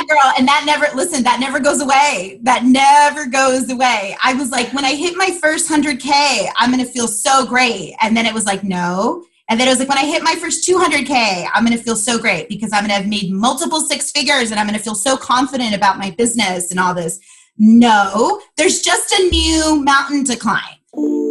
Yeah, girl. And that never, listen, that never goes away. That never goes away. I was like, when I hit my first 100K, I'm going to feel so great. And then it was like, no. And then it was like, when I hit my first 200K, I'm going to feel so great because I'm going to have made multiple six figures and I'm going to feel so confident about my business and all this. No, there's just a new mountain to climb.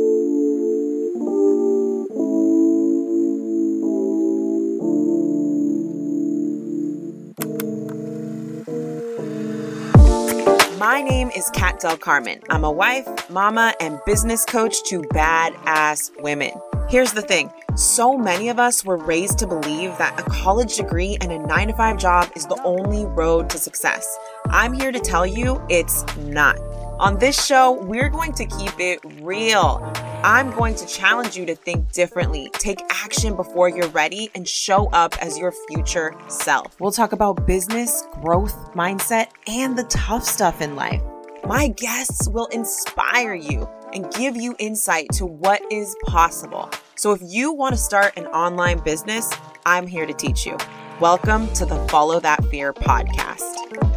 My name is Kat Del Carmen. I'm a wife, mama, and business coach to badass women. Here's the thing so many of us were raised to believe that a college degree and a nine to five job is the only road to success. I'm here to tell you it's not. On this show, we're going to keep it real. I'm going to challenge you to think differently, take action before you're ready, and show up as your future self. We'll talk about business, growth, mindset, and the tough stuff in life. My guests will inspire you and give you insight to what is possible. So if you want to start an online business, I'm here to teach you. Welcome to the Follow That Fear podcast.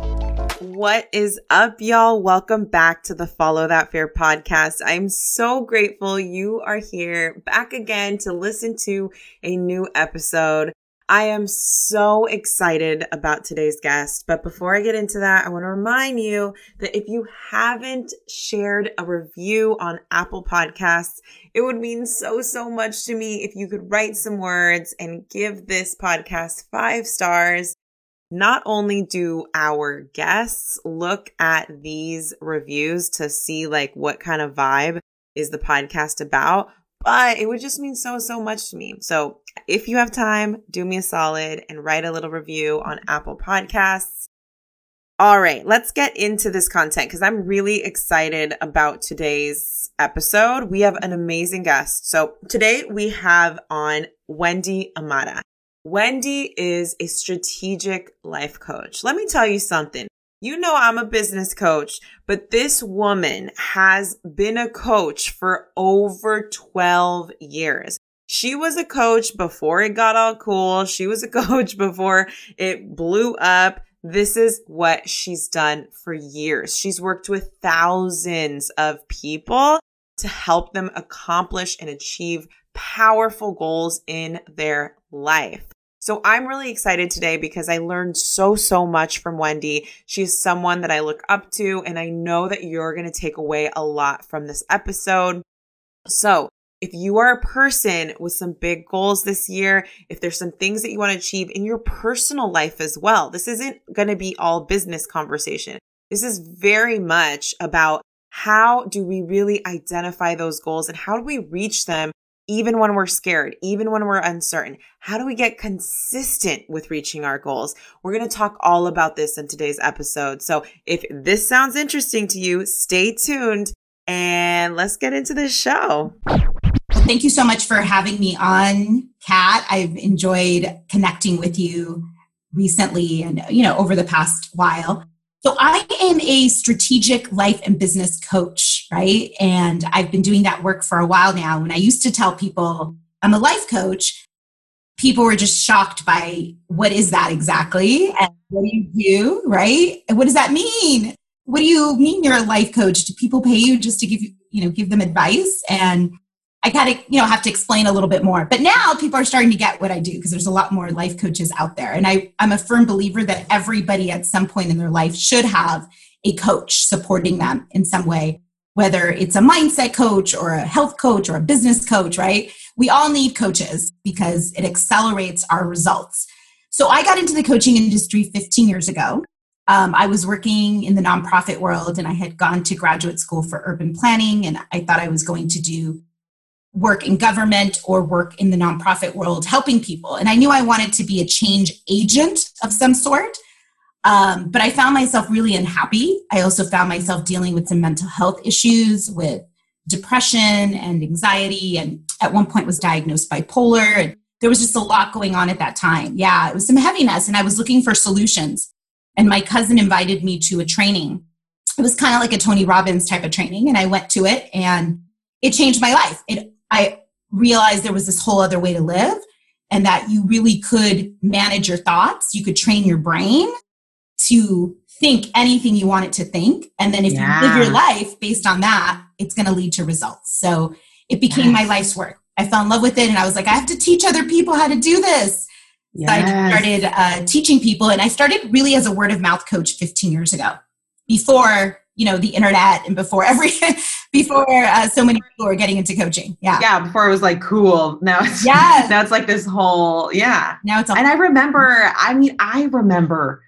What is up, y'all? Welcome back to the Follow That Fear podcast. I'm so grateful you are here back again to listen to a new episode. I am so excited about today's guest. But before I get into that, I want to remind you that if you haven't shared a review on Apple Podcasts, it would mean so, so much to me if you could write some words and give this podcast five stars not only do our guests look at these reviews to see like what kind of vibe is the podcast about, but it would just mean so, so much to me. So if you have time, do me a solid and write a little review on Apple Podcasts. All right, let's get into this content because I'm really excited about today's episode. We have an amazing guest. So today we have on Wendy Amata. Wendy is a strategic life coach. Let me tell you something. You know, I'm a business coach, but this woman has been a coach for over 12 years. She was a coach before it got all cool. She was a coach before it blew up. This is what she's done for years. She's worked with thousands of people to help them accomplish and achieve powerful goals in their life. So I'm really excited today because I learned so, so much from Wendy. She's someone that I look up to, and I know that you're going to take away a lot from this episode. So if you are a person with some big goals this year, if there's some things that you want to achieve in your personal life as well, this isn't going to be all business conversation. This is very much about how do we really identify those goals and how do we reach them even when we're scared, even when we're uncertain? How do we get consistent with reaching our goals? We're going to talk all about this in today's episode. So if this sounds interesting to you, stay tuned and let's get into the show. Thank you so much for having me on, Kat. I've enjoyed connecting with you recently and you know over the past while. So I am a strategic life and business coach, right? And I've been doing that work for a while now. When I used to tell people I'm a life coach, people were just shocked by what is that exactly and what do you do, right? And what does that mean? What do you mean you're a life coach? Do people pay you just to give you, you know, give them advice? And I kind of, you know, have to explain a little bit more. But now people are starting to get what I do because there's a lot more life coaches out there. And I, I'm a firm believer that everybody at some point in their life should have a coach supporting them in some way, whether it's a mindset coach or a health coach or a business coach, right? We all need coaches because it accelerates our results. So I got into the coaching industry 15 years ago. Um, I was working in the nonprofit world and I had gone to graduate school for urban planning, and I thought I was going to do work in government or work in the nonprofit world helping people. And I knew I wanted to be a change agent of some sort. Um, but I found myself really unhappy. I also found myself dealing with some mental health issues with depression and anxiety. And at one point was diagnosed bipolar. And there was just a lot going on at that time. Yeah, it was some heaviness. And I was looking for solutions. And my cousin invited me to a training. It was kind of like a Tony Robbins type of training. And I went to it and it changed my life. It I realized there was this whole other way to live and that you really could manage your thoughts. You could train your brain to think anything you want it to think. And then if yeah. you live your life based on that, it's going to lead to results. So it became yes. my life's work. I fell in love with it and I was like, I have to teach other people how to do this. Yes. So I started uh, teaching people and I started really as a word of mouth coach 15 years ago before you know the internet and before every before uh, so many people were getting into coaching yeah yeah before it was like cool now it's yeah now it's like this whole yeah now it's all- and i remember i mean i remember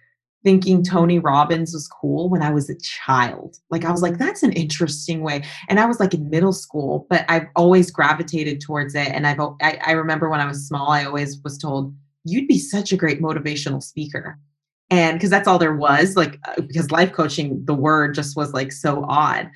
thinking tony robbins was cool when i was a child. Like i was like that's an interesting way and i was like in middle school but i've always gravitated towards it and i've i, I remember when i was small i always was told you'd be such a great motivational speaker and because that's all there was like uh, because life coaching the word just was like so odd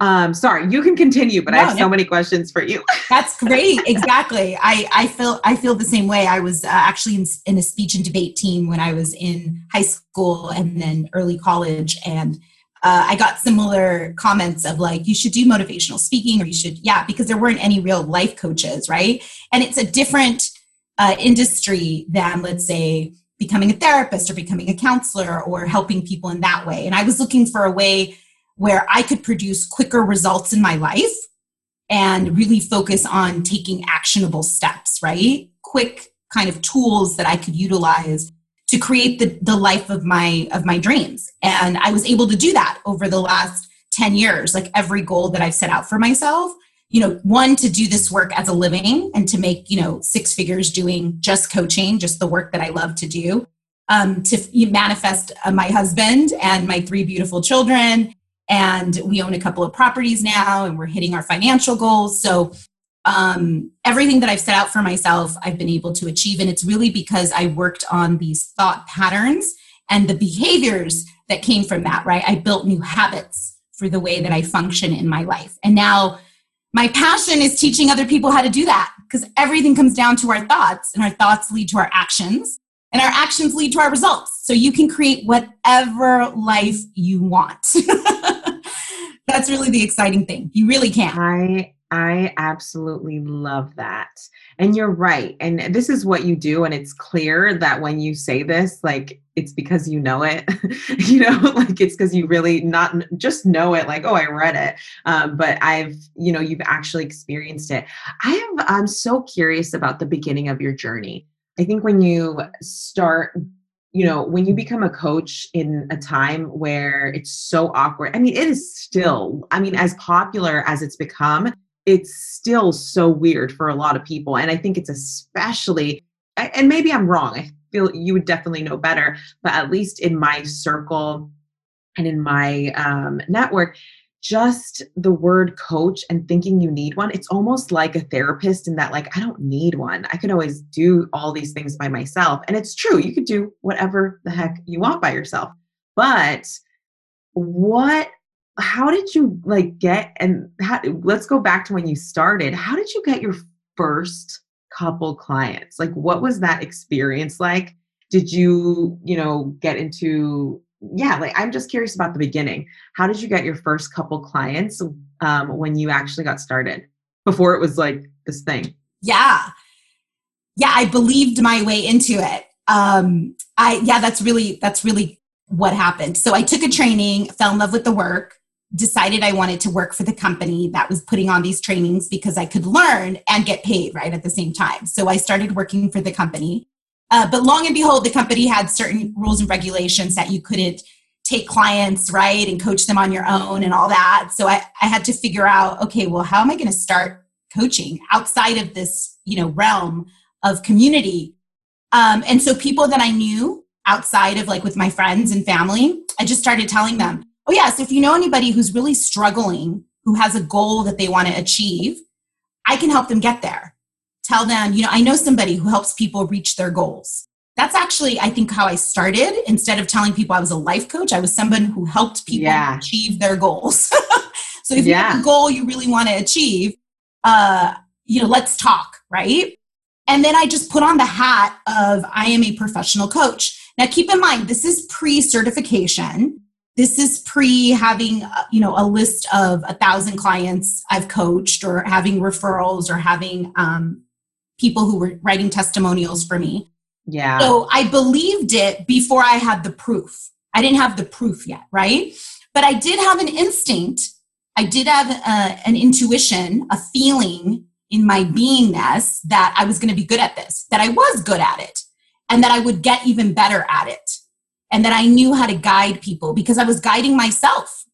um sorry you can continue but no, i have no. so many questions for you that's great exactly i i feel i feel the same way i was uh, actually in, in a speech and debate team when i was in high school and then early college and uh, I got similar comments of like, you should do motivational speaking or you should, yeah, because there weren't any real life coaches, right? And it's a different uh, industry than, let's say, becoming a therapist or becoming a counselor or helping people in that way. And I was looking for a way where I could produce quicker results in my life and really focus on taking actionable steps, right? Quick kind of tools that I could utilize to create the, the life of my of my dreams. And I was able to do that over the last 10 years. Like every goal that I've set out for myself, you know one to do this work as a living and to make you know six figures doing just coaching just the work that i love to do um, to manifest uh, my husband and my three beautiful children and we own a couple of properties now and we're hitting our financial goals. So um, everything that i've set out for myself i've been able to achieve. And it's really because i worked on these thought patterns and the behaviors that came from that right? I built new habits for the way that i function in my life. And now my passion is teaching other people how to do that because everything comes down to our thoughts and our thoughts lead to our actions and our actions lead to our results. So you can create whatever life you want that's really the exciting thing. You really can. I i absolutely love that. And you're right. And this is what you do and it's clear that when you say this like it's because you know it. You know like it's because you really not just know it like oh i read it. Um, but i've you know you've actually experienced it. I have i'm so curious about the beginning of your journey. I think when you start you know when you become a coach in a time where it's so awkward i mean it is still i mean as popular as it's become it's still so weird for a lot of people. And I think it's especially, and maybe I'm wrong. I feel you would definitely know better, but at least in my circle and in my um, network, just the word coach and thinking you need one, it's almost like a therapist in that, like, I don't need one. I can always do all these things by myself. And it's true, you could do whatever the heck you want by yourself. But what how did you like get and how, let's go back to when you started how did you get your first couple clients like what was that experience like did you you know get into yeah like i'm just curious about the beginning. How did you get your first couple clients um, when you actually got started? Before it was like this thing. Yeah. Yeah i believed my way into it. Um i yeah that's really that's really what happened. So i took a training fell in love with the work decided I wanted to work for the company that was putting on these trainings because I could learn and get paid right at the same time. So I started working for the company. Uh, but long and behold, the company had certain rules and regulations that you couldn't take clients, right, and coach them on your own and all that. So I, I had to figure out, okay, well, how am I going to start coaching outside of this, you know, realm of community? Um, and so people that I knew outside of like with my friends and family, I just started telling them, oh yes if you know anybody who's really struggling who has a goal that they want to achieve i can help them get there tell them you know i know somebody who helps people reach their goals. That's actually i think how i started. Instead of telling people i was a life coach i was someone who helped people yeah. achieve their goals. So if yeah. you have a goal you really want to achieve uh you know let's talk right? And then i just put on the hat of i am a professional coach. Now keep in mind this is pre-certification. This is pre having uh, you know a list of a thousand clients i've coached or having referrals or having um, people who were writing testimonials for me yeah so i believed it before i had the proof I didn't have the proof yet, right? But I did have an instinct. I did have uh, an intuition, a feeling in my beingness that I was going to be good at this, that I was good at it, and that I would get even better at it. And that I knew how to guide people because I was guiding myself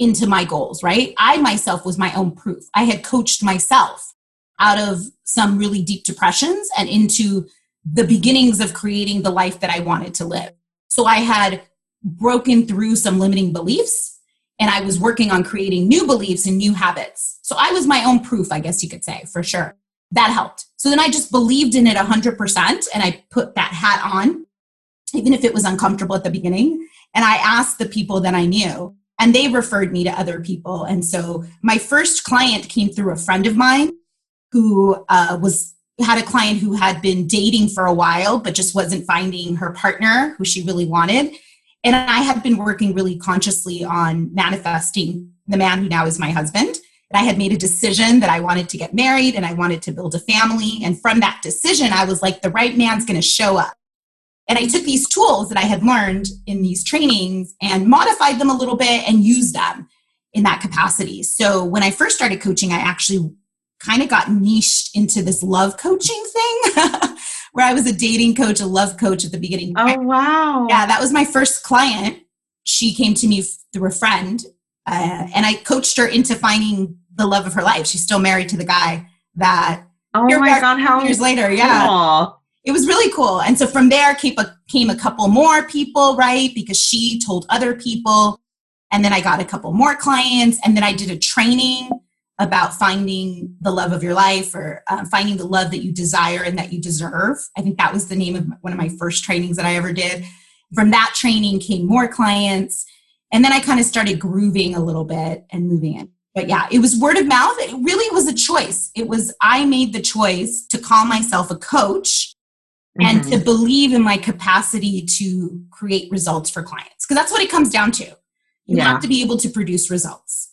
into my goals, right? I myself was my own proof. I had coached myself out of some really deep depressions and into the beginnings of creating the life that I wanted to live. So I had broken through some limiting beliefs and I was working on creating new beliefs and new habits. So I was my own proof, I guess you could say, for sure. That helped. So then I just believed in it 100% and I put that hat on, even if it was uncomfortable at the beginning. And I asked the people that I knew, and they referred me to other people. And so my first client came through a friend of mine who uh, was had a client who had been dating for a while but just wasn't finding her partner who she really wanted and I had been working really consciously on manifesting the man who now is my husband. And I had made a decision that I wanted to get married and I wanted to build a family. And from that decision, I was like, the right man's going to show up. And I took these tools that I had learned in these trainings and modified them a little bit and used them in that capacity. So when I first started coaching, I actually kind of got niched into this love coaching thing. where I was a dating coach, a love coach at the beginning. Oh, wow. Yeah, that was my first client. She came to me through a friend, uh, and I coached her into finding the love of her life. She's still married to the guy that. Oh my God! How years later? Yeah, cool. it was really cool. And so from there came a, came a couple more people, right? Because she told other people, and then I got a couple more clients, and then I did a training about finding the love of your life or uh, finding the love that you desire and that you deserve. I think that was the name of one of my first trainings that I ever did. From that training came more clients. And then I kind of started grooving a little bit and moving it. But yeah, it was word of mouth. It really was a choice. It was, I made the choice to call myself a coach mm-hmm. and to believe in my capacity to create results for clients. Because that's what it comes down to. You yeah. have to be able to produce results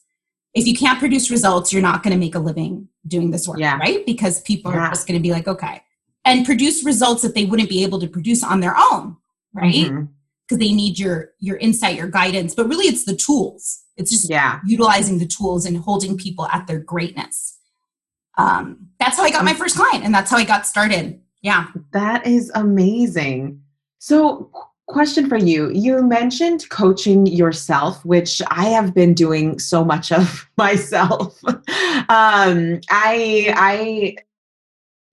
if you can't produce results, you're not going to make a living doing this work, yeah. right? Because people yeah. are just going to be like, okay, and produce results that they wouldn't be able to produce on their own, right? Because mm-hmm. they need your your insight, your guidance. But really, it's the tools. It's just yeah. utilizing the tools and holding people at their greatness. Um, that's how I got my first client, and that's how I got started. Yeah, that is amazing. So, question for you. You mentioned coaching yourself which i have been doing so much of myself. Um i i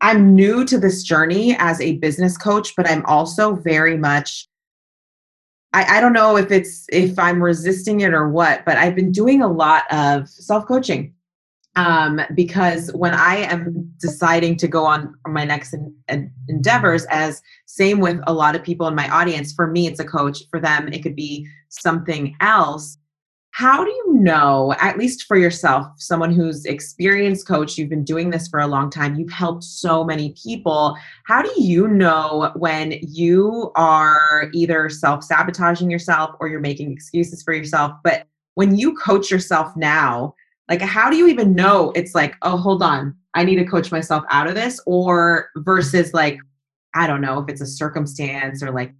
i'm new to this journey as a business coach but i'm also very much I, I don't know if it's if i'm resisting it or what but i've been doing a lot of self-coaching um, because when I am deciding to go on my next endeavors, as same with a lot of people in my audience, for me, it's a coach. For them, it could be something else. How do you know, at least for yourself, someone who's experienced coach, you've been doing this for a long time, you've helped so many people. How do you know when you are either self sabotaging yourself or you're making excuses for yourself? But when you coach yourself now, like, how do you even know it's like, oh, hold on, I need to coach myself out of this? Or versus like, I don't know if it's a circumstance or like,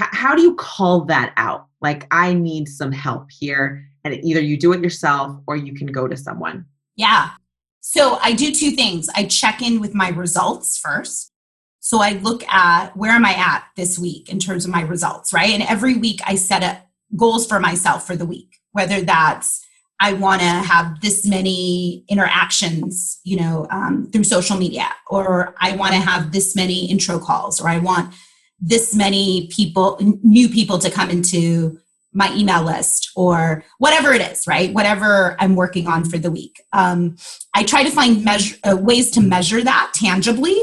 h- how do you call that out? Like, I need some help here. And either you do it yourself or you can go to someone. Yeah. So I do two things. I check in with my results first. So I look at where am I at this week in terms of my results, right? And every week I set up goals for myself for the week, whether that's I want to have this many interactions, you know, um, through social media, or I want to have this many intro calls, or I want this many people, new people to come into my email list, or whatever it is, right? Whatever I'm working on for the week. Um, I try to find measure, uh, ways to measure that tangibly.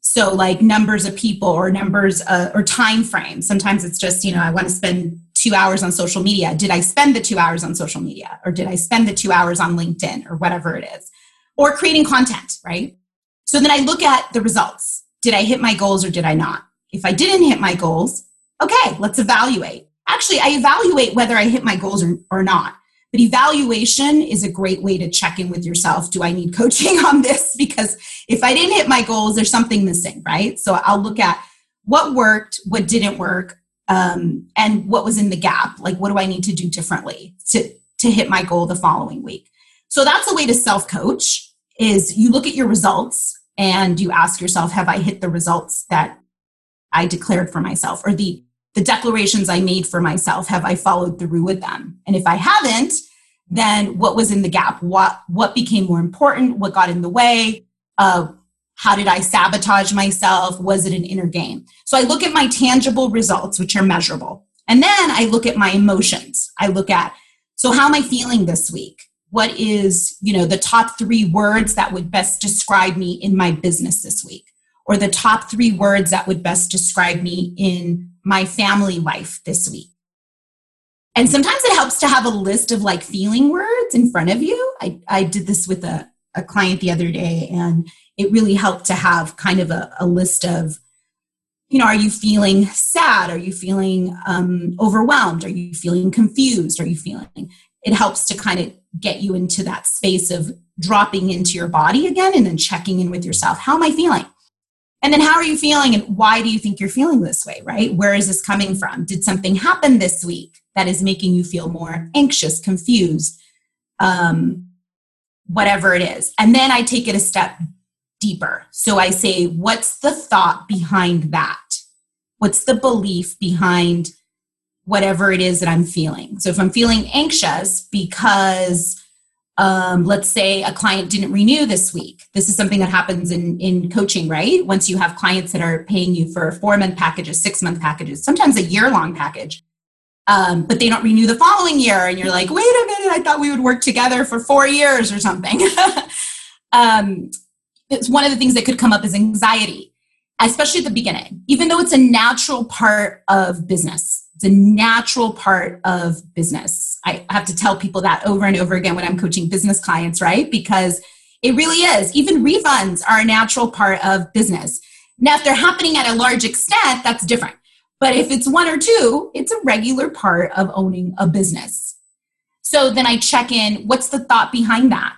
So, like numbers of people, or numbers, uh, or time frames. Sometimes it's just, you know, I want to spend two hours on social media. Did I spend the two hours on social media? Or did I spend the two hours on LinkedIn or whatever it is? Or creating content, right? So then I look at the results. Did I hit my goals or did I not? If I didn't hit my goals, okay, let's evaluate. Actually, I evaluate whether I hit my goals or, or not. But evaluation is a great way to check in with yourself. Do I need coaching on this? Because if I didn't hit my goals, there's something missing, right? So I'll look at what worked, what didn't work, um, and what was in the gap? Like what do i need to do differently to to hit my goal the following week? So that's a way to self coach is you look at your results and you ask yourself have i hit the results that i declared for myself or the the declarations i made for myself? Have i followed through with them? And if i haven't then what was in the gap? What what became more important? What got in the way uh, how did I sabotage myself? Was it an inner game? So I look at my tangible results, which are measurable. And then I look at my emotions. I look at, so how am I feeling this week? What is, you know, the top three words that would best describe me in my business this week? Or the top three words that would best describe me in my family life this week? And sometimes it helps to have a list of like feeling words in front of you. I, I did this with a, a client the other day and it really helped to have kind of a, a list of you know are you feeling sad? Are you feeling um, overwhelmed? Are you feeling confused? Are you feeling it helps to kind of get you into that space of dropping into your body again and then checking in with yourself. How am i feeling? And then how are you feeling and why do you think you're feeling this way right? Where is this coming from? Did something happen this week that is making you feel more anxious confused um, whatever it is and then i take it a step deeper. So I say, what's the thought behind that? What's the belief behind whatever it is that I'm feeling? So if I'm feeling anxious because, um, let's say a client didn't renew this week, this is something that happens in, in coaching, right? Once you have clients that are paying you for four month packages, six month packages, sometimes a year long package. Um, but they don't renew the following year, and you're like, wait a minute, I thought we would work together for four years or something. um, it's one of the things that could come up is anxiety, especially at the beginning, even though it's a natural part of business. It's a natural part of business. I have to tell people that over and over again when I'm coaching business clients, right? Because it really is. Even refunds are a natural part of business. Now, if they're happening at a large extent, that's different. But if it's one or two, it's a regular part of owning a business. So then I check in what's the thought behind that?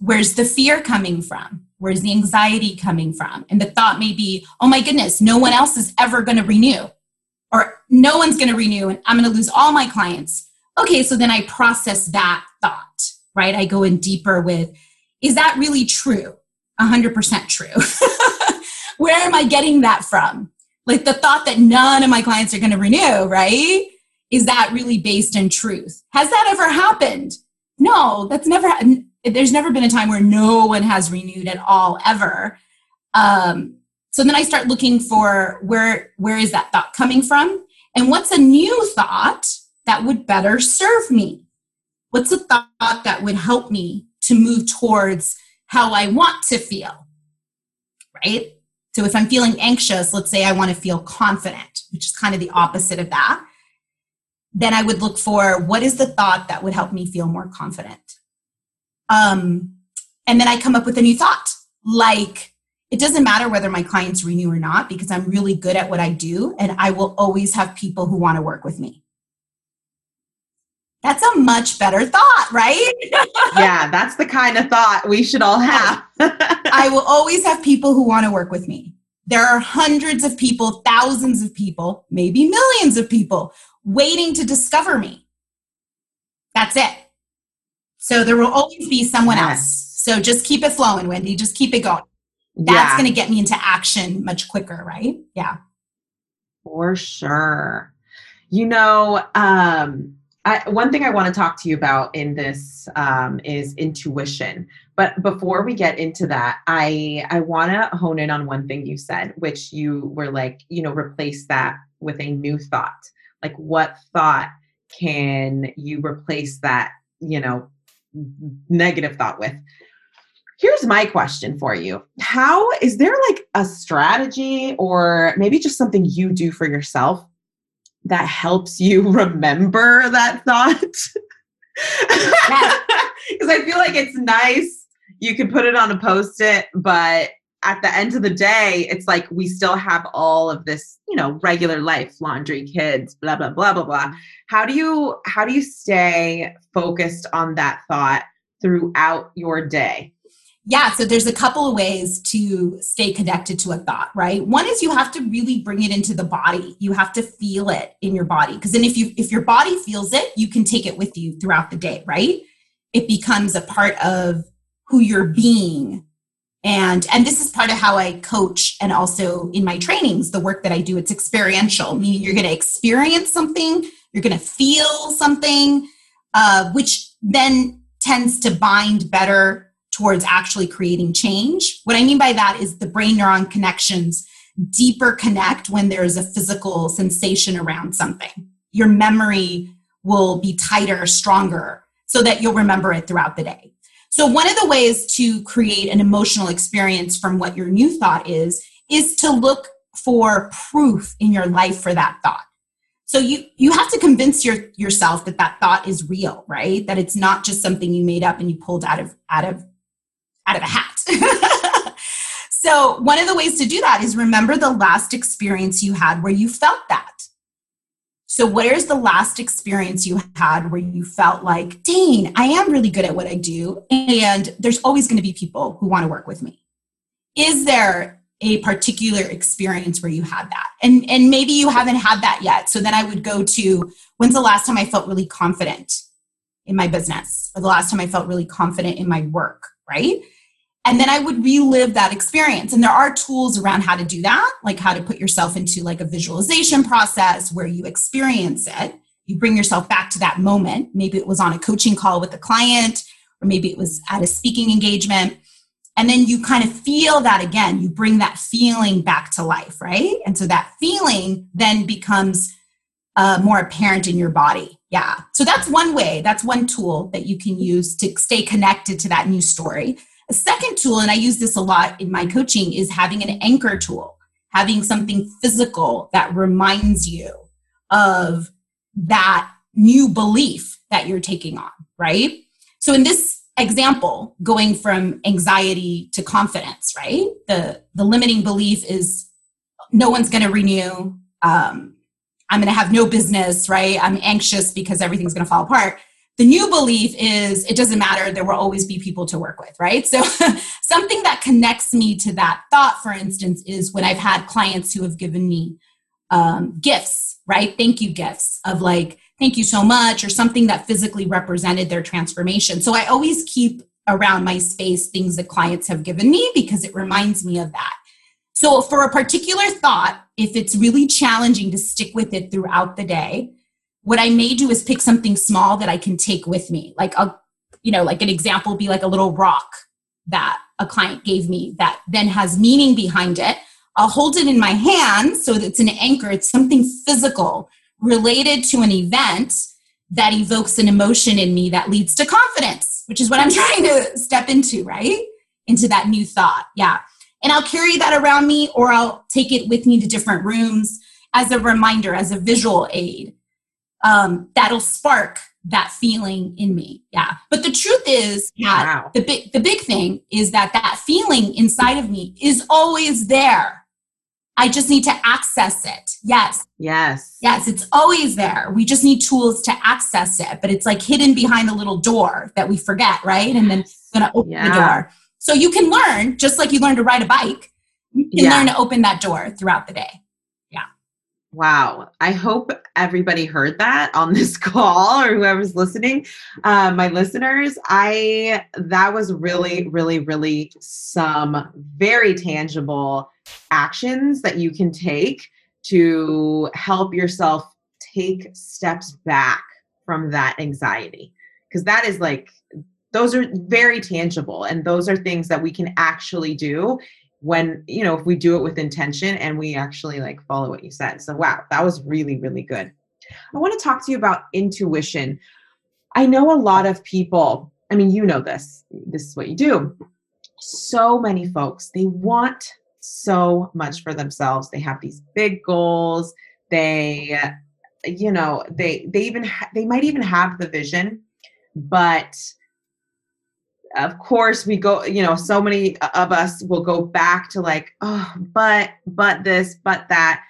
Where's the fear coming from? Where's the anxiety coming from? And the thought may be, oh my goodness, no one else is ever going to renew, or no one's going to renew, and I'm going to lose all my clients. Okay, so then I process that thought, right? I go in deeper with, is that really true? 100% true. Where am I getting that from? Like the thought that none of my clients are going to renew, right? Is that really based in truth? Has that ever happened? No, that's never there's never been a time where no one has renewed at all ever um, so then i start looking for where where is that thought coming from and what's a new thought that would better serve me what's a thought that would help me to move towards how i want to feel right so if i'm feeling anxious let's say i want to feel confident which is kind of the opposite of that then i would look for what is the thought that would help me feel more confident um, and then I come up with a new thought like, it doesn't matter whether my clients renew or not because I'm really good at what I do and I will always have people who want to work with me. That's a much better thought, right? yeah, that's the kind of thought we should all have. I will always have people who want to work with me. There are hundreds of people, thousands of people, maybe millions of people waiting to discover me. That's it. So there will always be someone yes. else. So just keep it flowing, Wendy. Just keep it going. That's yeah. going to get me into action much quicker, right? Yeah. For sure. You know, um, I, one thing I want to talk to you about in this um, is intuition. But before we get into that, I I want to hone in on one thing you said, which you were like, you know, replace that with a new thought. Like, what thought can you replace that, you know, negative thought with. Here's my question for you. How is there like a strategy or maybe just something you do for yourself that helps you remember that thought? Because I feel like it's nice. You can put it on a post it, but at the end of the day, it's like we still have all of this, you know, regular life, laundry, kids, blah, blah, blah, blah, blah. How do you how do you stay focused on that thought throughout your day? Yeah, so there's a couple of ways to stay connected to a thought, right? One is you have to really bring it into the body. You have to feel it in your body because then if you if your body feels it, you can take it with you throughout the day, right? It becomes a part of who you're being. And and this is part of how I coach and also in my trainings, the work that I do, it's experiential, meaning you're going to experience something, you're going to feel something uh, which then tends to bind better towards actually creating change. What I mean by that is the brain neuron connections deeper connect when there's a physical sensation around something. Your memory will be tighter, stronger, so that you'll remember it throughout the day. So, one of the ways to create an emotional experience from what your new thought is, is to look for proof in your life for that thought. So you you have to convince your yourself that that thought is real, right? That it's not just something you made up and you pulled out of out of out of a hat. so, one of the ways to do that is remember the last experience you had where you felt that. So, where's the last experience you had where you felt like, dang, I am really good at what I do, and there's always going to be people who want to work with me? Is there a particular experience where you had that? And, and maybe you haven't had that yet. So, then I would go to when's the last time I felt really confident in my business, or the last time I felt really confident in my work, right? And then i would relive that experience. And there are tools around how to do that like how to put yourself into like a visualization process where you experience it. You bring yourself back to that moment. Maybe it was on a coaching call with a client or maybe it was at a speaking engagement. And then you kind of feel that again. You bring that feeling back to life right? And so that feeling then becomes uh, more apparent in your body. Yeah. So that's one way that's one tool that you can use to stay connected to that new story a second tool, and I use this a lot in my coaching, is having an anchor tool, having something physical that reminds you of that new belief that you're taking on, right? So in this example, going from anxiety to confidence, right? The the limiting belief is no one's going to renew. Um, I'm going to have no business, right? I'm anxious because everything's going to fall apart. The new belief is it doesn't matter, there will always be people to work with, right? So, something that connects me to that thought, for instance, is when I've had clients who have given me um, gifts, right? Thank you gifts of like, thank you so much, or something that physically represented their transformation. So, I always keep around my space things that clients have given me because it reminds me of that. So, for a particular thought, if it's really challenging to stick with it throughout the day, what I may do is pick something small that I can take with me. Like a, you know, like an example be like a little rock that a client gave me that then has meaning behind it. I'll hold it in my hand so that it's an anchor. It's something physical related to an event that evokes an emotion in me that leads to confidence, which is what I'm trying to step into, right? Into that new thought. Yeah. And I'll carry that around me or I'll take it with me to different rooms as a reminder, as a visual aid um, that'll spark that feeling in me. Yeah. But the truth is wow. the big the big thing is that that feeling inside of me is always there. I just need to access it. Yes. Yes. Yes, it's always there. We just need tools to access it, but it's like hidden behind a little door that we forget, right? And then going to open yeah. the door. So you can learn just like you learn to ride a bike. You can yeah. learn to open that door throughout the day. Wow. I hope everybody heard that on this call or whoever's listening. Uh, my listeners, I that was really, really, really some very tangible actions that you can take to help yourself take steps back from that anxiety. Because that is like those are very tangible and those are things that we can actually do when you know if we do it with intention and we actually like follow what you said. So wow that was really really good. I want to talk to you about intuition. I know a lot of people i mean you know this this is what you do. So many folks they want so much for themselves. They have these big goals. They you know they they even ha- they might even have the vision but of course we go you know so many of us will go back to like oh but but this but that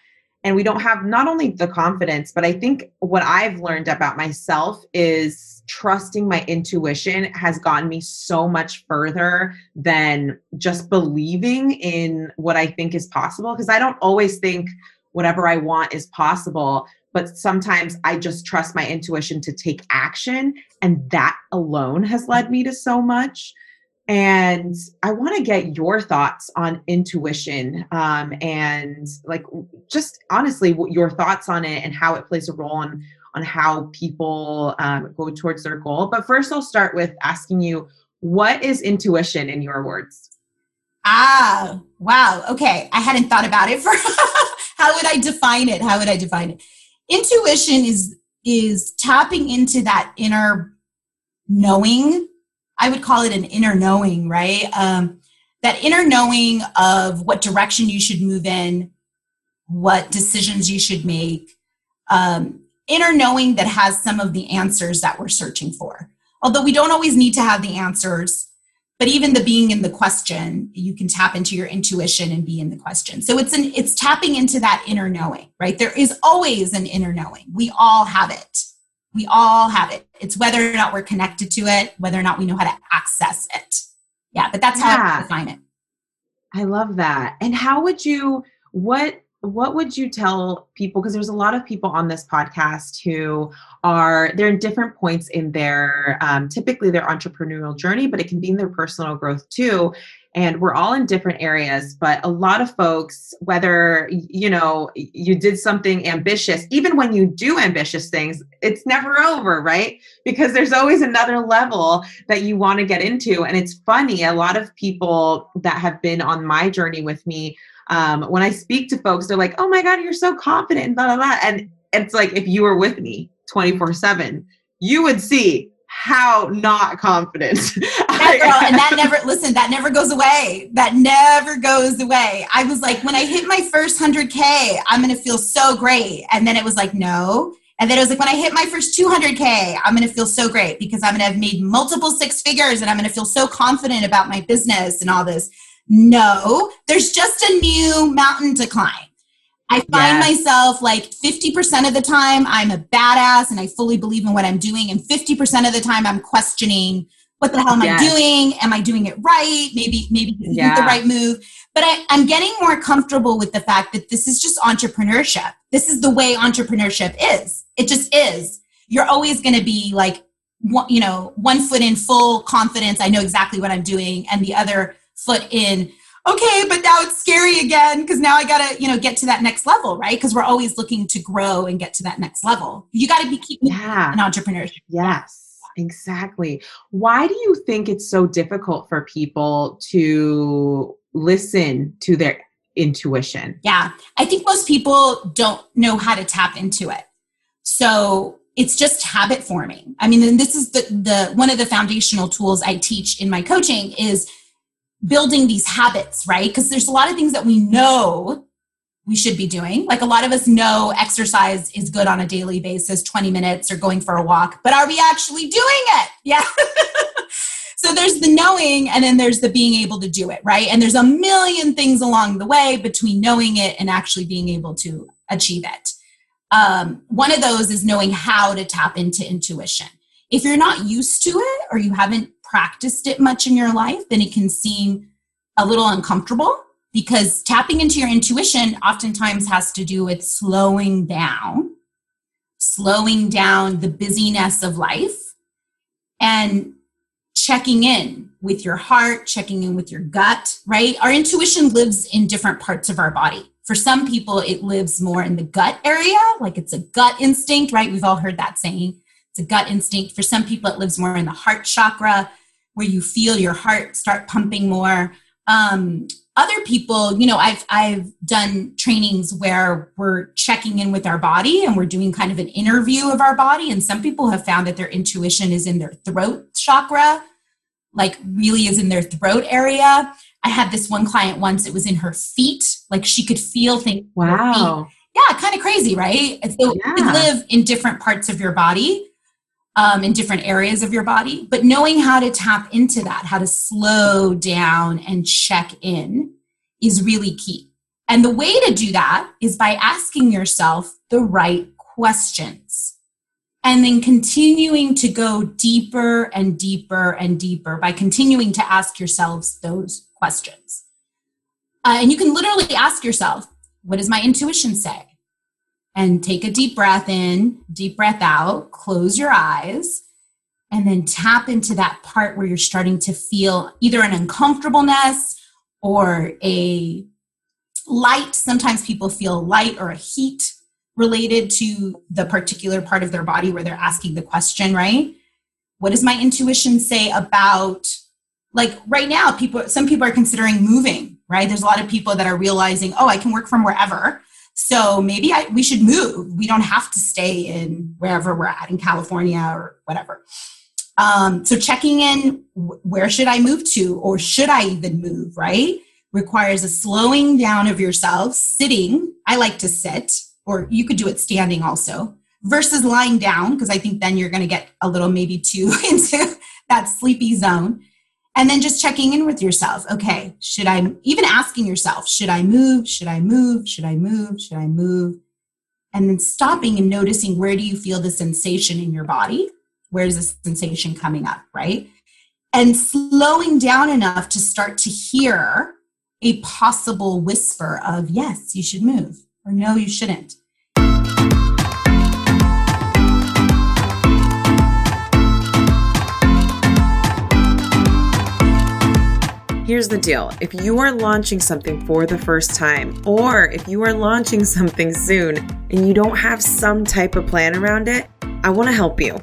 and we don't have not only the confidence, but I think what I've learned about myself is trusting my intuition has gotten me so much further than just believing in what I think is possible. Because I don't always think whatever I want is possible, but sometimes I just trust my intuition to take action. And that alone has led me to so much. And I want to get your thoughts on intuition um, and, like, just honestly, your thoughts on it and how it plays a role on on how people um, go towards their goal. But first, I'll start with asking you, what is intuition in your words? Ah, wow. Okay, I hadn't thought about it. For how would I define it? How would I define it? Intuition is is tapping into that inner knowing I would call it an inner knowing, right? Um, that inner knowing of what direction you should move in, what decisions you should make, um, inner knowing that has some of the answers that we're searching for. Although we don't always need to have the answers, but even the being in the question, you can tap into your intuition and be in the question. So it's an it's tapping into that inner knowing, right? There is always an inner knowing. We all have it. We all have it. It's whether or not we're connected to it, whether or not we know how to access it. Yeah, but that's yeah. how I define it. I love that. And how would you what what would you tell people because there's a lot of people on this podcast who are they're in different points in their um, typically their entrepreneurial journey but it can be in their personal growth too. And we're all in different areas but a lot of folks whether you know you did something ambitious even when you do ambitious things it's never over right? Because there's always another level that you want to get into. And it's funny a lot of people that have been on my journey with me um, when i speak to folks they're like oh my god you're so confident and blah blah blah. And it's like if you were with me 24 7 you would see how not confident. That girl, and that never listen, that never goes away. That never goes away. I was like, when I hit my first 100K, I'm gonna feel so great. And then it was like, no. And then it was like, when I hit my first 200K, I'm gonna feel so great because I'm gonna have made multiple six figures and I'm gonna feel so confident about my business and all this. No, there's just a new mountain to climb. I find yes. myself like 50% of the time I'm a badass and I fully believe in what I'm doing. And 50% of the time I'm questioning what the hell am yes. I doing? Am I doing it right? Maybe, maybe yeah. the right move. But I, I'm getting more comfortable with the fact that this is just entrepreneurship. This is the way entrepreneurship is. It just is. You're always going to be like, you know, one foot in full confidence. I know exactly what I'm doing. And the other foot in, okay, but now it's scary again because now I gotta, you know, get to that next level, right? Because we're always looking to grow and get to that next level. You got to be keeping yeah. an entrepreneurship. Yes, exactly. Why do you think it's so difficult for people to listen to their intuition? Yeah, I think most people don't know how to tap into it. So it's just habit forming. I mean, and this is the the one of the foundational tools I teach in my coaching is building these habits, right? Because there's a lot of things that we know we should be doing. Like a lot of us know exercise is good on a daily basis, 20 minutes or going for a walk, but are we actually doing it? Yeah. so there's the knowing and then there's the being able to do it, right? And there's a million things along the way between knowing it and actually being able to achieve it. Um, one of those is knowing how to tap into intuition. If you're not used to it or you haven't practiced it much in your life, then it can seem a little uncomfortable because tapping into your intuition oftentimes has to do with slowing down, slowing down the busyness of life, and checking in with your heart, checking in with your gut, right? Our intuition lives in different parts of our body. For some people, it lives more in the gut area, like it's a gut instinct, right? We've all heard that saying. It's a gut instinct. For some people, it lives more in the heart chakra where you feel your heart start pumping more. Um, other people, you know, I've I've done trainings where we're checking in with our body and we're doing kind of an interview of our body. And some people have found that their intuition is in their throat chakra, like really is in their throat area. I had this one client once, it was in her feet, like she could feel things. Wow. Yeah, kind of crazy, right? So yeah. you live in different parts of your body um, in different areas of your body, but knowing how to tap into that, how to slow down and check in is really key. And the way to do that is by asking yourself the right questions and then continuing to go deeper and deeper and deeper by continuing to ask yourselves those questions. Uh, and you can literally ask yourself, what does my intuition say? And take a deep breath in, deep breath out, close your eyes, and then tap into that part where you're starting to feel either an uncomfortableness or a light. Sometimes people feel light or a heat related to the particular part of their body where they're asking the question, right? What does my intuition say about like right now people some people are considering moving, right? There's a lot of people that are realizing, "Oh, I can work from wherever." So maybe I, we should move. We don't have to stay in wherever we're at in California or whatever. Um, so checking in, where should I move to, or should I even move? Right, requires a slowing down of yourself, sitting. I like to sit or you could do it standing also versus lying down because i think then you're going to get a little maybe too into that sleepy zone and then just checking in with yourself. Okay should i even asking yourself should i move? Should i move? Should i move? Should i move? And then stopping and noticing where do you feel the sensation in your body? Where's the sensation coming up right? And slowing down enough to start to hear a possible whisper of yes you should move or no, you shouldn't. Here's the deal if you are launching something for the first time, or if you are launching something soon and you don't have some type of plan around it, I want to help you.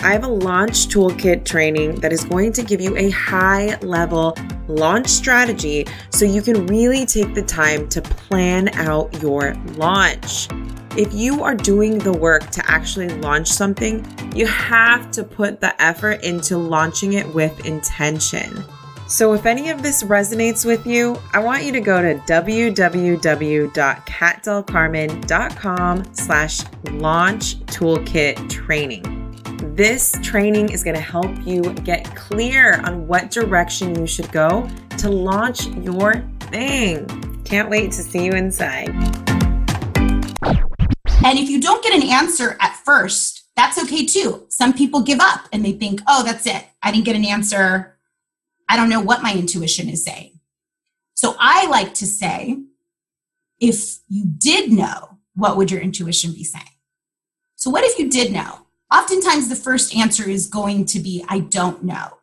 I have a launch toolkit training that is going to give you a high level launch strategy so you can really take the time to plan out your launch. If you are doing the work to actually launch something, you have to put the effort into launching it with intention. So if any of this resonates with you, I want you to go to www.catdelcarmen.com slash launch toolkit training. This training is going to help you get clear on what direction you should go to launch your thing. Can't wait to see you inside. And if you don't get an answer at first, that's okay too. Some people give up and they think, oh, that's it. I didn't get an answer. I don't know what my intuition is saying. So I like to say, if you did know, what would your intuition be saying? So, what if you did know? Oftentimes, the first answer is going to be, I don't know.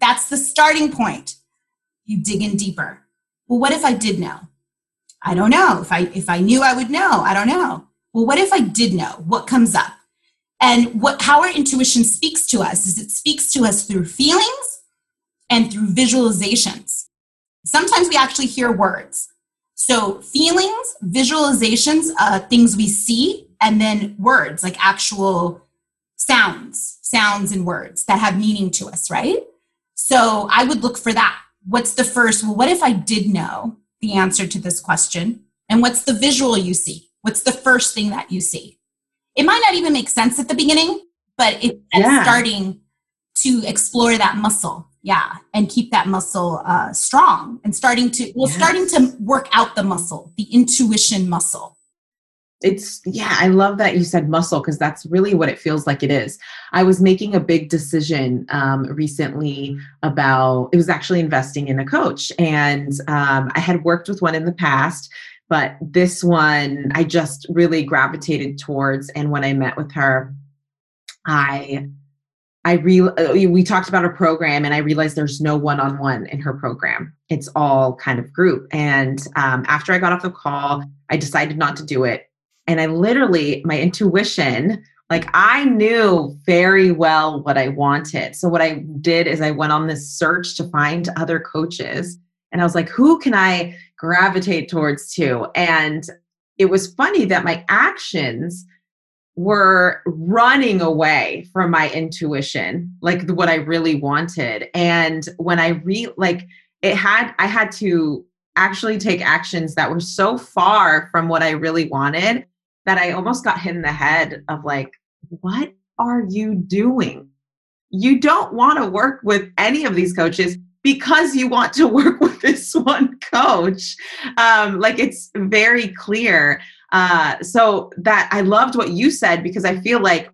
That's the starting point. You dig in deeper. Well, what if I did know? I don't know. If I if I knew I would know, I don't know. Well, what if I did know? What comes up? And what how our intuition speaks to us is it speaks to us through feelings and through visualizations. Sometimes we actually hear words. So feelings, visualizations, uh, things we see, and then words like actual sounds, sounds and words that have meaning to us, right? So I would look for that. What's the first? Well, what if I did know the answer to this question? And what's the visual you see? What's the first thing that you see? It might not even make sense at the beginning, but it's yeah. starting to explore that muscle. Yeah. And keep that muscle uh, strong and starting to, well, yes. starting to work out the muscle, the intuition muscle it's yeah i love that you said muscle because that's really what it feels like it is i was making a big decision um, recently about it was actually investing in a coach and um, i had worked with one in the past but this one i just really gravitated towards and when i met with her i I re- uh, we talked about a program and I realized there's no one-on-one in her program. It's all kind of group. And um, after I got off the call, I decided not to do it and I literally, my intuition, like I knew very well what I wanted. So what I did is I went on this search to find other coaches. And I was like, who can I gravitate towards to? And it was funny that my actions were running away from my intuition, like what I really wanted. And when I re like it had, I had to actually take actions that were so far from what I really wanted that I almost got hit in the head of like, what are you doing? You don't want to work with any of these coaches. because you want to work with this one coach. Um, like it's very clear. Uh, so that I loved what you said because I feel like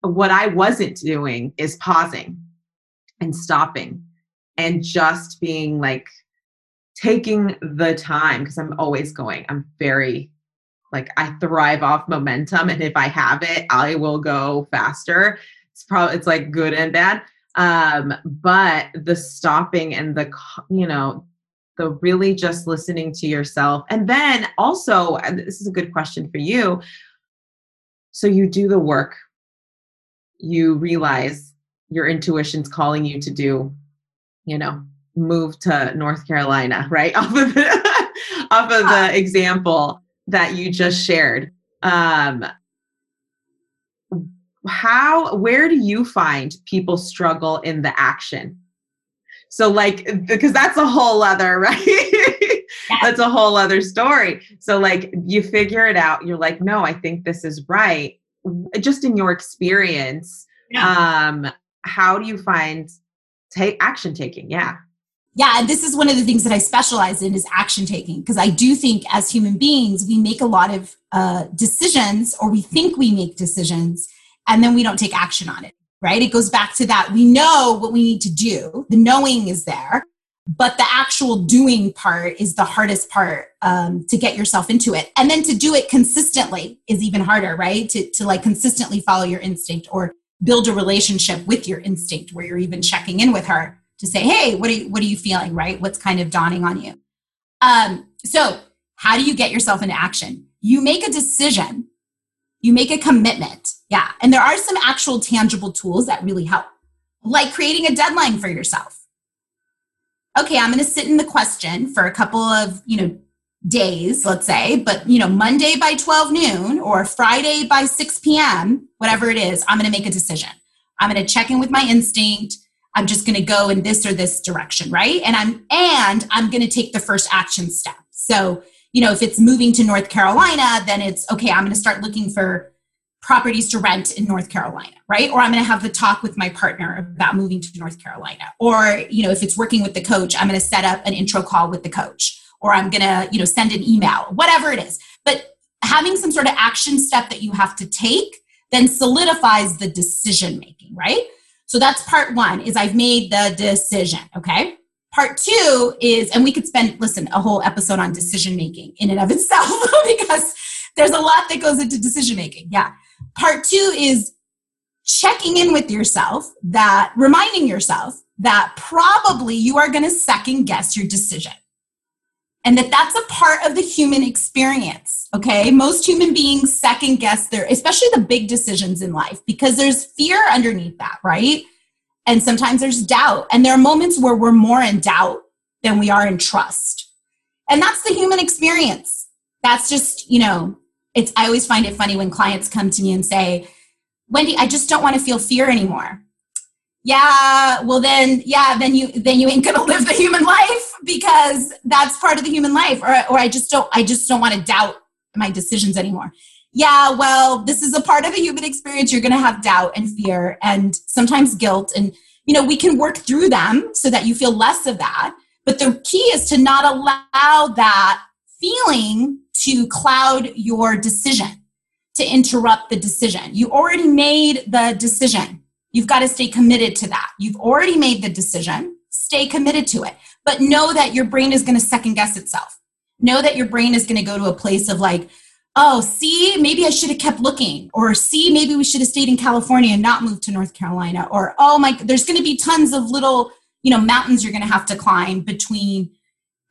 what I wasn't doing is pausing and stopping and just being like taking the time because I'm always going. I'm very like I thrive off momentum and if I have it, I will go faster. It's probably it's like good and bad. Um but the stopping and the you know the really just listening to yourself. And then also and this is a good question for you. So you do the work. You realize your intuition's calling you to do you know move to north carolina right? Off of the off of the example that you just shared. Um how where do you find people struggle in the action so like because that's a whole other right? That's a whole other story. So like you figure it out. You're like no i think this is right. Just in your experience yeah. um how do you find take action taking? Yeah. Yeah and this is one of the things that i specialize in is action taking because i do think as human beings we make a lot of uh, decisions or we think we make decisions and then we don't take action on it right? It goes back to that. We know what we need to do. The knowing is there but the actual doing part is the hardest part um, to get yourself into it. And then to do it consistently is even harder right? To, to like consistently follow your instinct or build a relationship with your instinct where you're even checking in with her to say hey what are you, what are you feeling? Right? What's kind of dawning on you? Um, so how do you get yourself into action? You make a decision. You make a commitment yeah and there are some actual tangible tools that really help like creating a deadline for yourself okay, I'm going to sit in the question for a couple of, you know, days, let's say, but, you know, Monday by 12 noon or Friday by 6 p.m., whatever it is, I'm going to make a decision. I'm going to check in with my instinct. I'm just going to go in this or this direction, right? And I'm and I'm going to take the first action step. So, you know, if it's moving to North Carolina, then it's okay, I'm going to start looking for properties to rent in North Carolina, right? Or I'm going to have the talk with my partner about moving to North Carolina. Or, you know, if it's working with the coach, I'm going to set up an intro call with the coach or I'm going to, you know, send an email, whatever it is. But having some sort of action step that you have to take then solidifies the decision making, right? So that's part 1 is I've made the decision, okay? Part 2 is and we could spend listen a whole episode on decision making in and of itself because there's a lot that goes into decision making. Yeah. Part two is checking in with yourself that reminding yourself that probably you are going to second guess your decision. And that that's a part of the human experience okay? Most human beings second guess their especially the big decisions in life because there's fear underneath that right? And sometimes there's doubt. And there are moments where we're more in doubt than we are in trust. And that's the human experience. That's just you know it's i always find it funny when clients come to me and say wendy i just don't want to feel fear anymore. Yeah well then yeah then you then you ain't gonna live the human life because that's part of the human life or, or i just don't i just don't want to doubt my decisions anymore. Yeah well this is a part of the human experience you're gonna have doubt and fear and sometimes guilt and you know we can work through them so that you feel less of that but the key is to not allow that feeling to cloud your decision, to interrupt the decision. You already made the decision. You've got to stay committed to that. You've already made the decision. Stay committed to it. But know that your brain is going to second guess itself. Know that your brain is going to go to a place of like, oh, see, maybe I should have kept looking. Or see, maybe we should have stayed in California and not moved to North Carolina. Or, oh my, there's going to be tons of little, you know, mountains you're going to have to climb between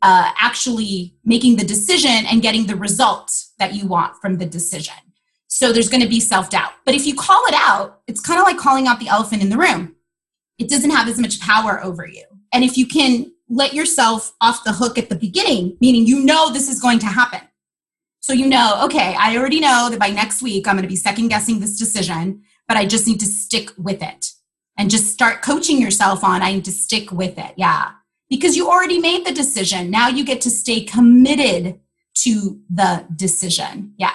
uh, actually making the decision and getting the result that you want from the decision. So there's going to be self doubt. But if you call it out, it's kind of like calling out the elephant in the room. It doesn't have as much power over you. And if you can let yourself off the hook at the beginning, meaning you know this is going to happen. So you know, okay, I already know that by next week I'm going to be second guessing this decision, but I just need to stick with it and just start coaching yourself on I need to stick with it. Yeah because you already made the decision. Now you get to stay committed to the decision. Yeah.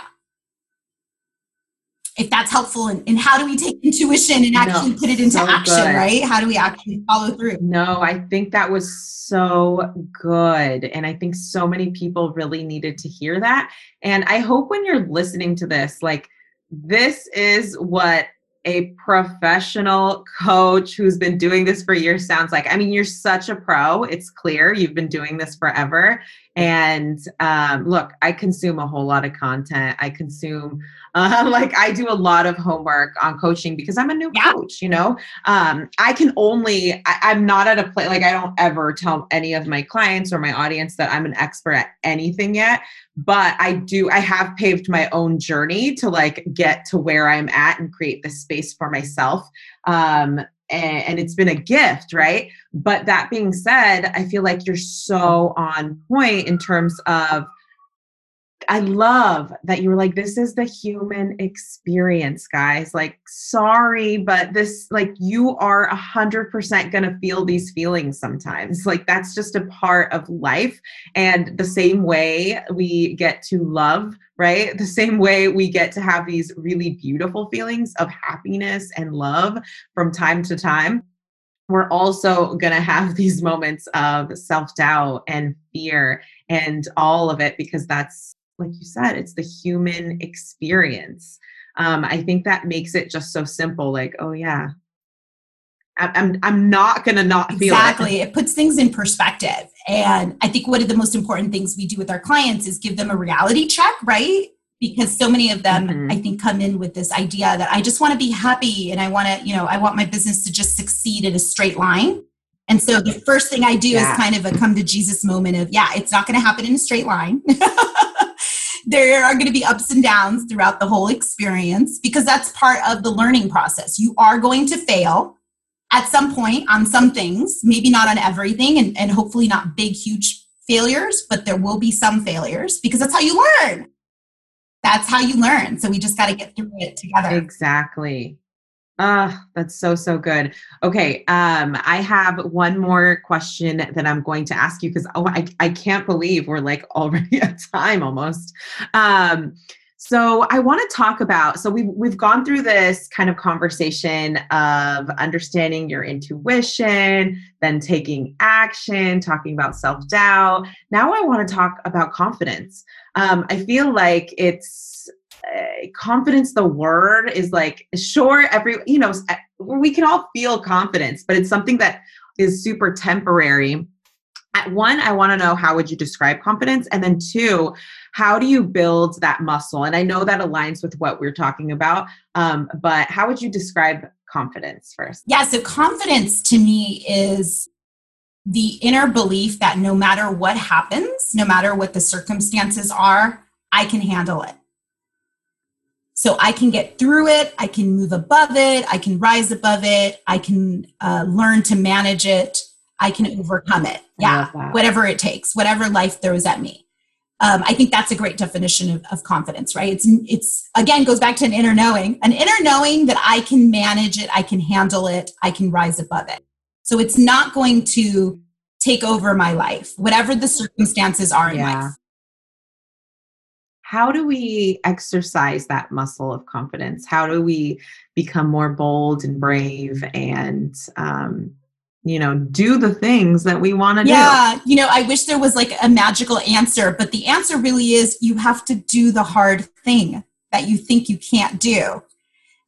if that's helpful and, and how do we take intuition and actually no, put it into so action good. right how do we actually follow through no i think that was so good and i think so many people really needed to hear that and i hope when you're listening to this like this is what a professional coach who's been doing this for years sounds like. I mean, you're such a pro. It's clear you've been doing this forever. And um, look, I consume a whole lot of content. I consume, uh, like, I do a lot of homework on coaching because I'm a new yeah. coach, you know? Um, I can only, I, am not at a place, like, I don't ever tell any of my clients or my audience that I'm an expert at anything yet. But I do, I have paved my own journey to like get to where I'm at and create this space for myself. Um, and, and it's been a gift, right? But that being said, I feel like you're so on point in terms of I love that you were like, this is the human experience, guys. Like, sorry, but this, like, you are a hundred percent gonna feel these feelings sometimes. Like, that's just a part of life. And the same way we get to love right? The same way we get to have these really beautiful feelings of happiness and love from time to time, we're also going to have these moments of self doubt and fear and all of it because that's, like you said, it's the human experience. Um, I think that makes it just so simple like, oh, yeah, I'm I'm not going to not feel exactly. It. it puts things in perspective, and I think one of the most important things we do with our clients is give them a reality check, right? Because so many of them, mm-hmm. I think, come in with this idea that I just want to be happy and I want to, you know, I want my business to just succeed in a straight line. And so the first thing I do yeah. is kind of a come to Jesus moment of, yeah, it's not going to happen in a straight line. there are going to be ups and downs throughout the whole experience because that's part of the learning process. You are going to fail at some point on some things, maybe not on everything, and, and hopefully not big, huge failures, but there will be some failures because that's how you learn. That's how you learn. So we just got to get through it together. Exactly. Ah, that's so so good. Okay, um, I have one more question that I'm going to ask you because oh, I I can't believe we're like already at time almost. Um, so I want to talk about so we've we've gone through this kind of conversation of understanding your intuition, then taking action, talking about self-doubt. Now I want to talk about confidence. Um, I feel like it's uh, confidence the word is like sure every you know we can all feel confidence but it's something that is super temporary. At one i want to know how would you describe confidence? And then two how do you build that muscle? And i know that aligns with what we're talking about um, but how would you describe confidence first? Yeah so confidence to me is the inner belief that no matter what happens no matter what the circumstances are i can handle it so i can get through it i can move above it i can rise above it i can uh, learn to manage it I can overcome it. Yeah, whatever it takes, whatever life throws at me. Um, I think that's a great definition of, of, confidence, right? It's it's again goes back to an inner knowing, an inner knowing that I can manage it, I can handle it, I can rise above it. So it's not going to take over my life, whatever the circumstances are in yeah. life. How do we exercise that muscle of confidence? How do we become more bold and brave and um, you know do the things that we want to yeah, do? Yeah you know i wish there was like a magical answer but the answer really is you have to do the hard thing that you think you can't do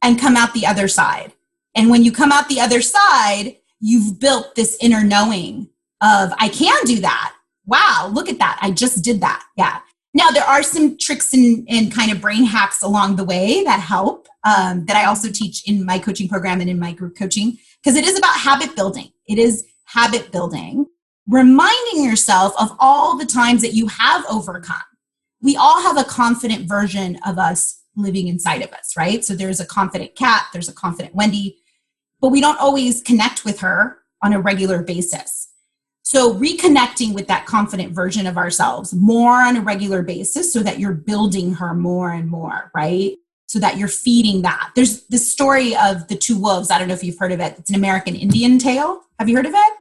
and come out the other side. And when you come out the other side you've built this inner knowing of i can do that. Wow look at that. I just did that. Yeah now there are some tricks and, and kind of brain hacks along the way that help um, that i also teach in my coaching program and in my group coaching because it is about habit building. It is habit building, reminding yourself of all the times that you have overcome. We all have a confident version of us living inside of us, right? So there's a confident cat, there's a confident Wendy, but we don't always connect with her on a regular basis. So reconnecting with that confident version of ourselves more on a regular basis so that you're building her more and more, right? so that you're feeding that. There's the story of the two wolves. I don't know if you've heard of it. It's an American Indian tale. Have you heard of it?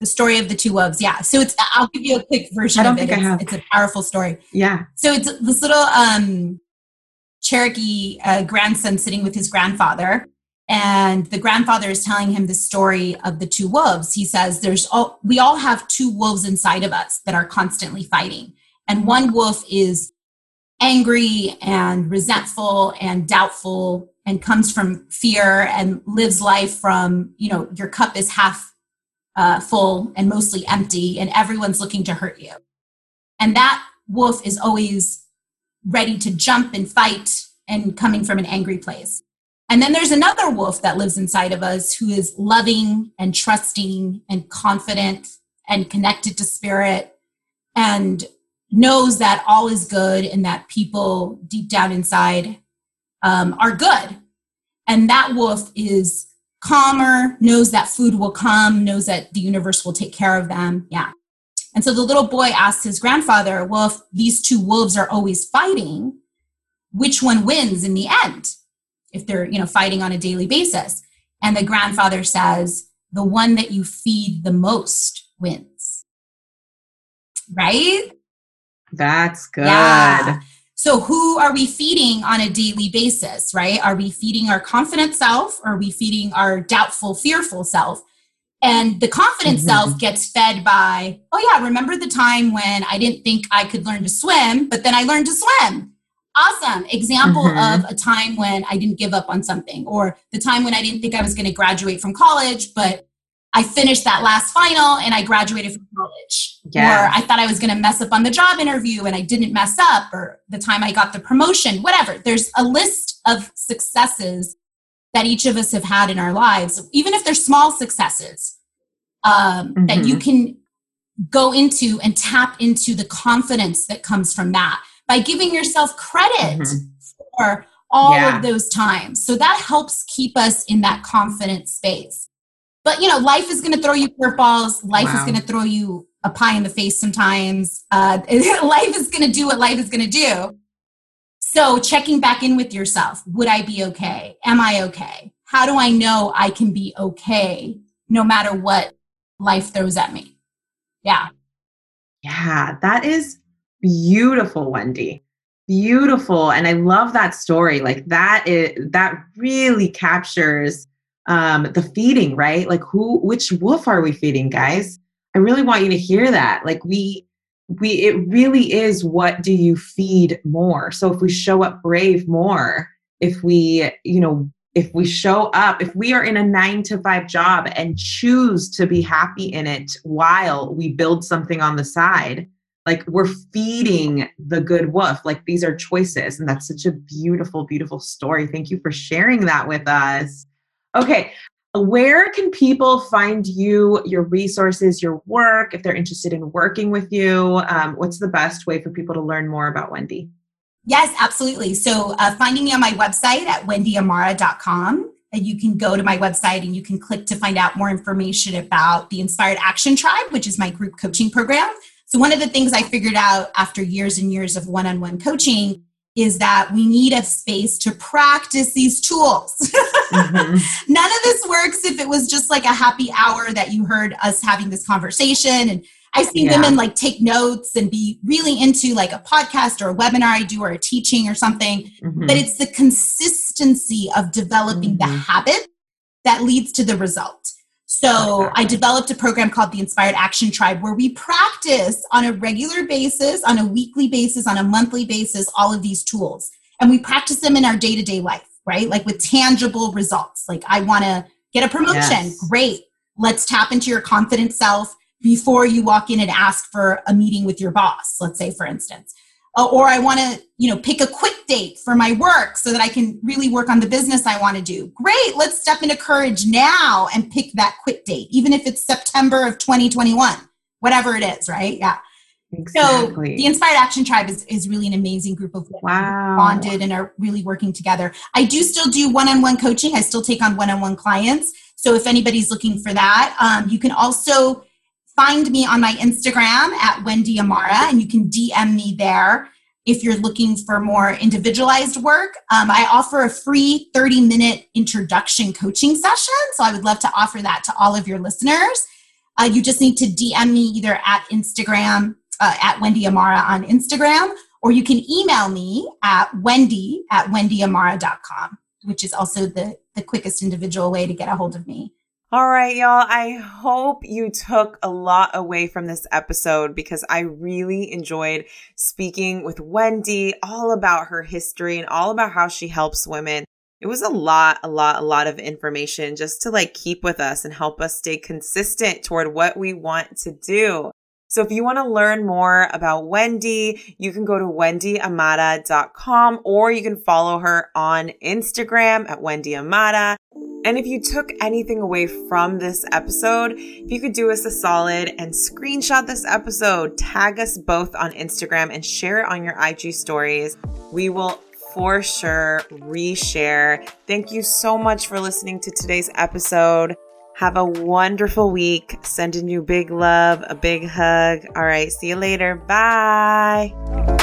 The story of the two wolves. Yeah. So it's. I'll give you a quick version. I don't think it. I have. It's, it's a powerful story. Yeah. So it's this little um, Cherokee uh, grandson sitting with his grandfather, and the grandfather is telling him the story of the two wolves. He says, "There's all we all have two wolves inside of us that are constantly fighting, and one wolf is angry and resentful and doubtful and comes from fear and lives life from you know your cup is half uh, full and mostly empty and everyone's looking to hurt you. And that wolf is always ready to jump and fight and coming from an angry place and then there's another wolf that lives inside of us who is loving and trusting and confident and connected to spirit and knows that all is good and that people deep down inside um, are good. And that wolf is calmer, knows that food will come, knows that the universe will take care of them. Yeah. And so the little boy asked his grandfather, Well, if these two wolves are always fighting, which one wins in the end? If they're, you know, fighting on a daily basis. And the grandfather says, The one that you feed the most wins. Right? That's good. Yeah. So, who are we feeding on a daily basis, right? Are we feeding our confident self? Or are we feeding our doubtful, fearful self? And the confident mm-hmm. self gets fed by, oh, yeah, remember the time when I didn't think I could learn to swim, but then I learned to swim? Awesome. Example mm-hmm. of a time when I didn't give up on something, or the time when I didn't think I was going to graduate from college, but I finished that last final and I graduated from college. Yeah. Or I thought I was going to mess up on the job interview and I didn't mess up, or the time I got the promotion, whatever. There's a list of successes that each of us have had in our lives, even if they're small successes, um, mm-hmm. that you mm-hmm. can go into and tap into the confidence that comes from that by giving yourself credit mm-hmm. for all yeah. of those times. So that helps keep us in that confident space. But you know, life is going to throw you curveballs. Life wow. is going to throw you a pie in the face sometimes. Uh, life is going to do what life is going to do. So checking back in with yourself: Would I be okay? Am I okay? How do I know I can be okay no matter what life throws at me? Yeah. Yeah, that is beautiful, Wendy beautiful and i love that story like that is that really captures um, the feeding, right? Like who, which wolf are we feeding, guys? I really want you to hear that. Like we, we, it really is what do you feed more? So if we show up brave more, if we, you know, if we show up, if we are in a nine to five job and choose to be happy in it while we build something on the side, like we're feeding the good wolf. Like these are choices. And that's such a beautiful, beautiful story. Thank you for sharing that with us. Okay. Where can people find you, your resources, your work, if they're interested in working with you? Um, what's the best way for people to learn more about Wendy? Yes, absolutely. So, uh, finding me on my website at wendyamara.com. And you can go to my website and you can click to find out more information about the Inspired Action Tribe, which is my group coaching program. So, one of the things I figured out after years and years of one on one coaching is that we need a space to practice these tools. Mm-hmm. None of this works if it was just like a happy hour that you heard us having this conversation. And I've seen yeah. women like take notes and be really into like a podcast or a webinar I do or a teaching or something. Mm-hmm. But it's the consistency of developing mm-hmm. the habit that leads to the result. So I developed a program called the Inspired Action Tribe where we practice on a regular basis, on a weekly basis, on a monthly basis, all of these tools. And we practice them in our day to day life, right? Like with tangible results. Like I want to get a promotion. Yes. Great. Let's tap into your confident self before you walk in and ask for a meeting with your boss, let's say, for instance uh, or I want to, you know, pick a quit date for my work so that I can really work on the business I want to do. Great, let's step into courage now and pick that quit date, even if it's September of 2021, whatever it is, right? Yeah. Exactly. So the Inspired Action Tribe is, is really an amazing group of women wow. bonded and are really working together. I do still do one-on-one coaching. I still take on one-on-one clients. So if anybody's looking for that, um, you can also find me on my Instagram at Wendy Amara, and you can DM me there if you're looking for more individualized work. Um, I offer a free 30 minute introduction coaching session. So I would love to offer that to all of your listeners. Uh, you just need to DM me either at Instagram, uh, at Wendy Amara on Instagram, or you can email me at wendy at wendyamara.com, which is also the, the quickest individual way to get a hold of me. All right, y'all. I hope you took a lot away from this episode because I really enjoyed speaking with Wendy all about her history and all about how she helps women. It was a lot, a lot, a lot of information just to like keep with us and help us stay consistent toward what we want to do. So if you want to learn more about Wendy, you can go to wendyamara.com or you can follow her on Instagram at wendyamara. And if you took anything away from this episode, if you could do us a solid and screenshot this episode, tag us both on Instagram and share it on your IG stories, we will for sure reshare. Thank you so much for listening to today's episode. Have a wonderful week. Sending you big love, a big hug. All right, see you later. Bye.